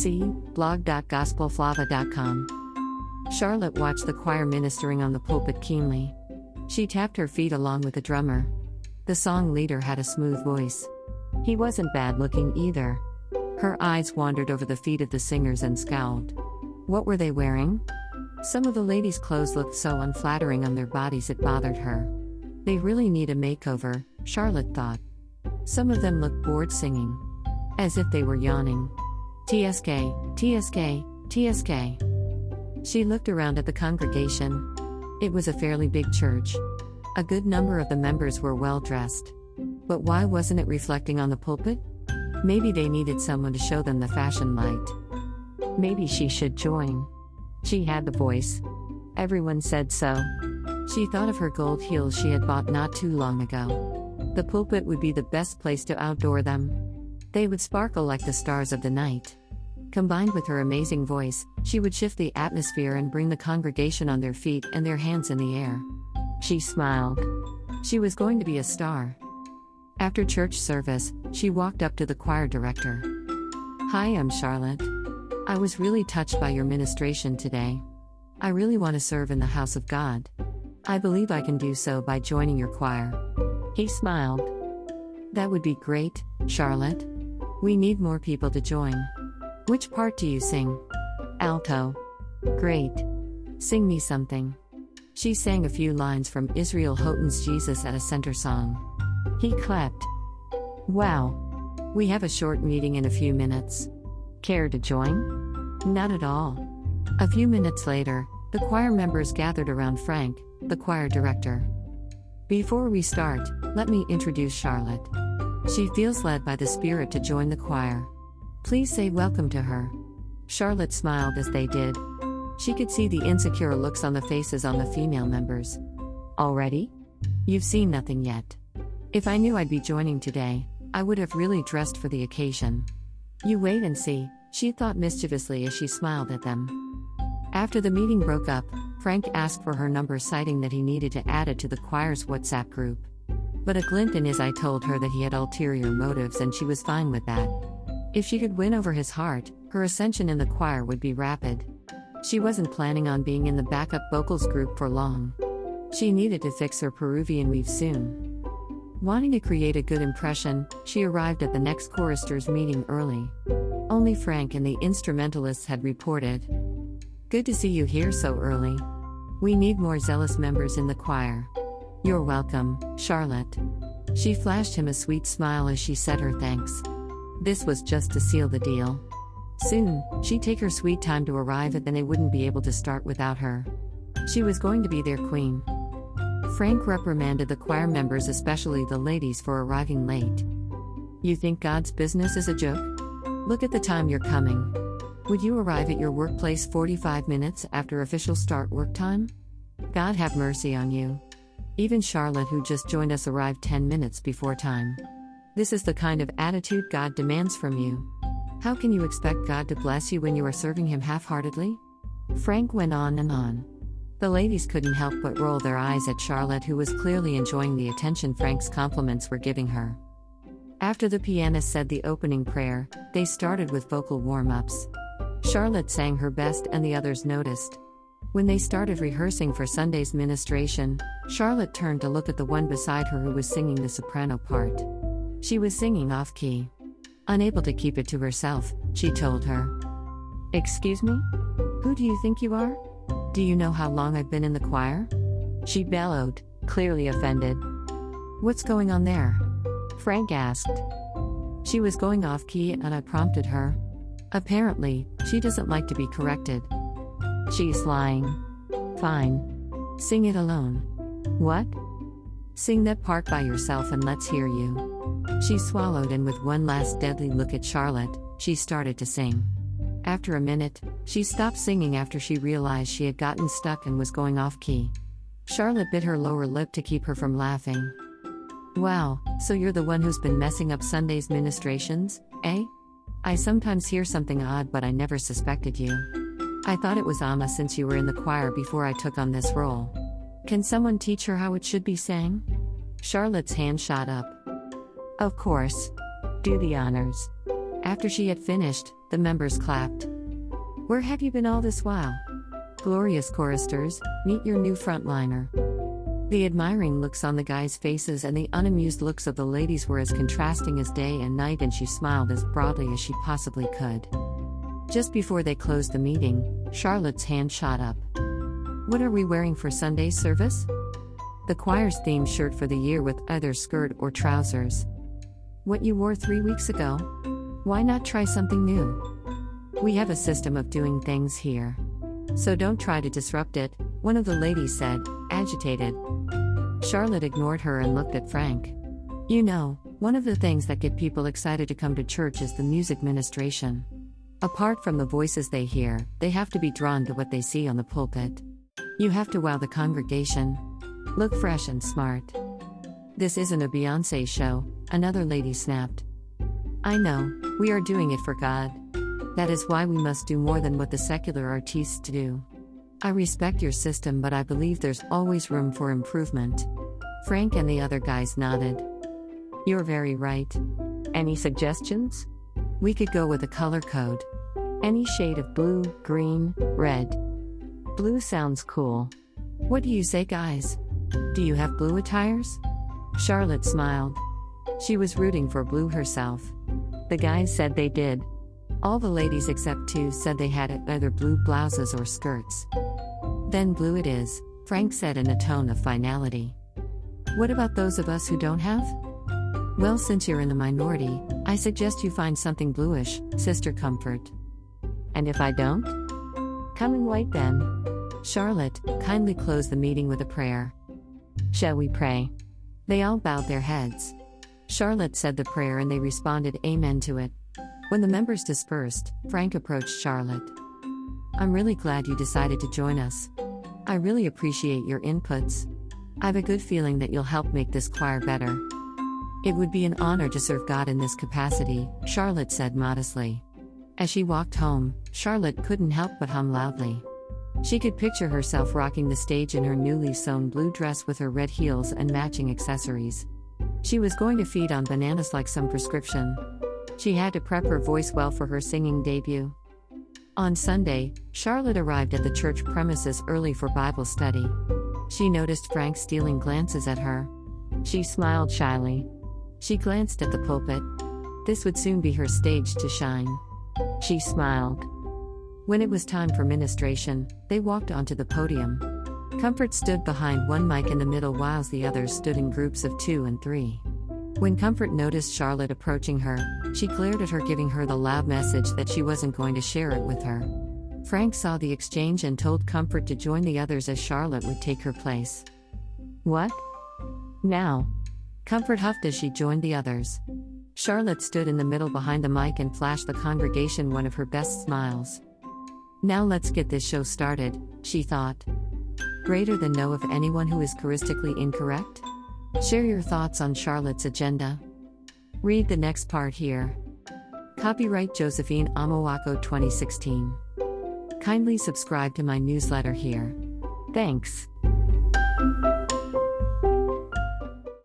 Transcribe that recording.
See blog.gospelflava.com. Charlotte watched the choir ministering on the pulpit keenly. She tapped her feet along with the drummer. The song leader had a smooth voice. He wasn't bad looking either. Her eyes wandered over the feet of the singers and scowled. What were they wearing? Some of the ladies' clothes looked so unflattering on their bodies it bothered her. They really need a makeover, Charlotte thought. Some of them looked bored singing. As if they were yawning. TSK, TSK, TSK. She looked around at the congregation. It was a fairly big church. A good number of the members were well dressed. But why wasn't it reflecting on the pulpit? Maybe they needed someone to show them the fashion light. Maybe she should join. She had the voice. Everyone said so. She thought of her gold heels she had bought not too long ago. The pulpit would be the best place to outdoor them. They would sparkle like the stars of the night. Combined with her amazing voice, she would shift the atmosphere and bring the congregation on their feet and their hands in the air. She smiled. She was going to be a star. After church service, she walked up to the choir director. Hi, I'm Charlotte. I was really touched by your ministration today. I really want to serve in the house of God. I believe I can do so by joining your choir. He smiled. That would be great, Charlotte. We need more people to join. Which part do you sing? Alto. Great. Sing me something. She sang a few lines from Israel Houghton's Jesus at a Center song. He clapped. Wow. We have a short meeting in a few minutes. Care to join? Not at all. A few minutes later, the choir members gathered around Frank, the choir director. Before we start, let me introduce Charlotte. She feels led by the Spirit to join the choir. Please say welcome to her. Charlotte smiled as they did. She could see the insecure looks on the faces on the female members. Already? You've seen nothing yet. If I knew I'd be joining today, I would have really dressed for the occasion. You wait and see, she thought mischievously as she smiled at them. After the meeting broke up, Frank asked for her number, citing that he needed to add it to the choir's WhatsApp group. But a glint in his eye told her that he had ulterior motives and she was fine with that. If she could win over his heart, her ascension in the choir would be rapid. She wasn't planning on being in the backup vocals group for long. She needed to fix her Peruvian weave soon. Wanting to create a good impression, she arrived at the next choristers meeting early. Only Frank and the instrumentalists had reported. Good to see you here so early. We need more zealous members in the choir. You're welcome, Charlotte. She flashed him a sweet smile as she said her thanks. This was just to seal the deal. Soon, she'd take her sweet time to arrive, and then they wouldn't be able to start without her. She was going to be their queen. Frank reprimanded the choir members, especially the ladies, for arriving late. You think God's business is a joke? Look at the time you're coming. Would you arrive at your workplace 45 minutes after official start work time? God have mercy on you. Even Charlotte, who just joined us, arrived 10 minutes before time. This is the kind of attitude God demands from you. How can you expect God to bless you when you are serving Him half heartedly? Frank went on and on. The ladies couldn't help but roll their eyes at Charlotte, who was clearly enjoying the attention Frank's compliments were giving her. After the pianist said the opening prayer, they started with vocal warm ups. Charlotte sang her best, and the others noticed. When they started rehearsing for Sunday's ministration, Charlotte turned to look at the one beside her who was singing the soprano part. She was singing off key. Unable to keep it to herself, she told her, Excuse me? Who do you think you are? Do you know how long I've been in the choir? She bellowed, clearly offended. What's going on there? Frank asked. She was going off key and I prompted her. Apparently, she doesn't like to be corrected. She's lying. Fine. Sing it alone. What? Sing that part by yourself and let's hear you. She swallowed and with one last deadly look at Charlotte, she started to sing. After a minute, she stopped singing after she realized she had gotten stuck and was going off key. Charlotte bit her lower lip to keep her from laughing. Wow, so you're the one who's been messing up Sunday's ministrations, eh? I sometimes hear something odd, but I never suspected you. I thought it was Amma since you were in the choir before I took on this role. Can someone teach her how it should be sang? Charlotte's hand shot up. Of course. Do the honors. After she had finished, the members clapped. Where have you been all this while? Glorious choristers, meet your new frontliner. The admiring looks on the guys' faces and the unamused looks of the ladies were as contrasting as day and night, and she smiled as broadly as she possibly could. Just before they closed the meeting, Charlotte's hand shot up. What are we wearing for Sunday's service? The choir's theme shirt for the year with either skirt or trousers. What you wore three weeks ago? Why not try something new? We have a system of doing things here. So don't try to disrupt it, one of the ladies said, agitated. Charlotte ignored her and looked at Frank. You know, one of the things that get people excited to come to church is the music ministration. Apart from the voices they hear, they have to be drawn to what they see on the pulpit. You have to wow the congregation. Look fresh and smart. This isn't a Beyonce show, another lady snapped. I know, we are doing it for God. That is why we must do more than what the secular artists do. I respect your system, but I believe there's always room for improvement. Frank and the other guys nodded. You're very right. Any suggestions? We could go with a color code. Any shade of blue, green, red. Blue sounds cool. What do you say, guys? Do you have blue attires? Charlotte smiled. She was rooting for blue herself. The guys said they did. All the ladies except two said they had either blue blouses or skirts. Then blue it is, Frank said in a tone of finality. What about those of us who don't have? Well, since you're in the minority, I suggest you find something bluish, Sister Comfort. And if I don't? Come in white then. Charlotte, kindly close the meeting with a prayer. Shall we pray? They all bowed their heads. Charlotte said the prayer and they responded Amen to it. When the members dispersed, Frank approached Charlotte. I'm really glad you decided to join us. I really appreciate your inputs. I've a good feeling that you'll help make this choir better. It would be an honor to serve God in this capacity, Charlotte said modestly. As she walked home, Charlotte couldn't help but hum loudly. She could picture herself rocking the stage in her newly sewn blue dress with her red heels and matching accessories. She was going to feed on bananas like some prescription. She had to prep her voice well for her singing debut. On Sunday, Charlotte arrived at the church premises early for Bible study. She noticed Frank stealing glances at her. She smiled shyly. She glanced at the pulpit. This would soon be her stage to shine. She smiled. When it was time for ministration, they walked onto the podium. Comfort stood behind one mic in the middle whilst the others stood in groups of two and three. When Comfort noticed Charlotte approaching her, she glared at her, giving her the loud message that she wasn't going to share it with her. Frank saw the exchange and told Comfort to join the others as Charlotte would take her place. What? Now. Comfort huffed as she joined the others. Charlotte stood in the middle behind the mic and flashed the congregation one of her best smiles. Now let's get this show started, she thought. Greater than know of anyone who is choristically incorrect? Share your thoughts on Charlotte's agenda. Read the next part here. Copyright Josephine Amowako 2016. Kindly subscribe to my newsletter here. Thanks.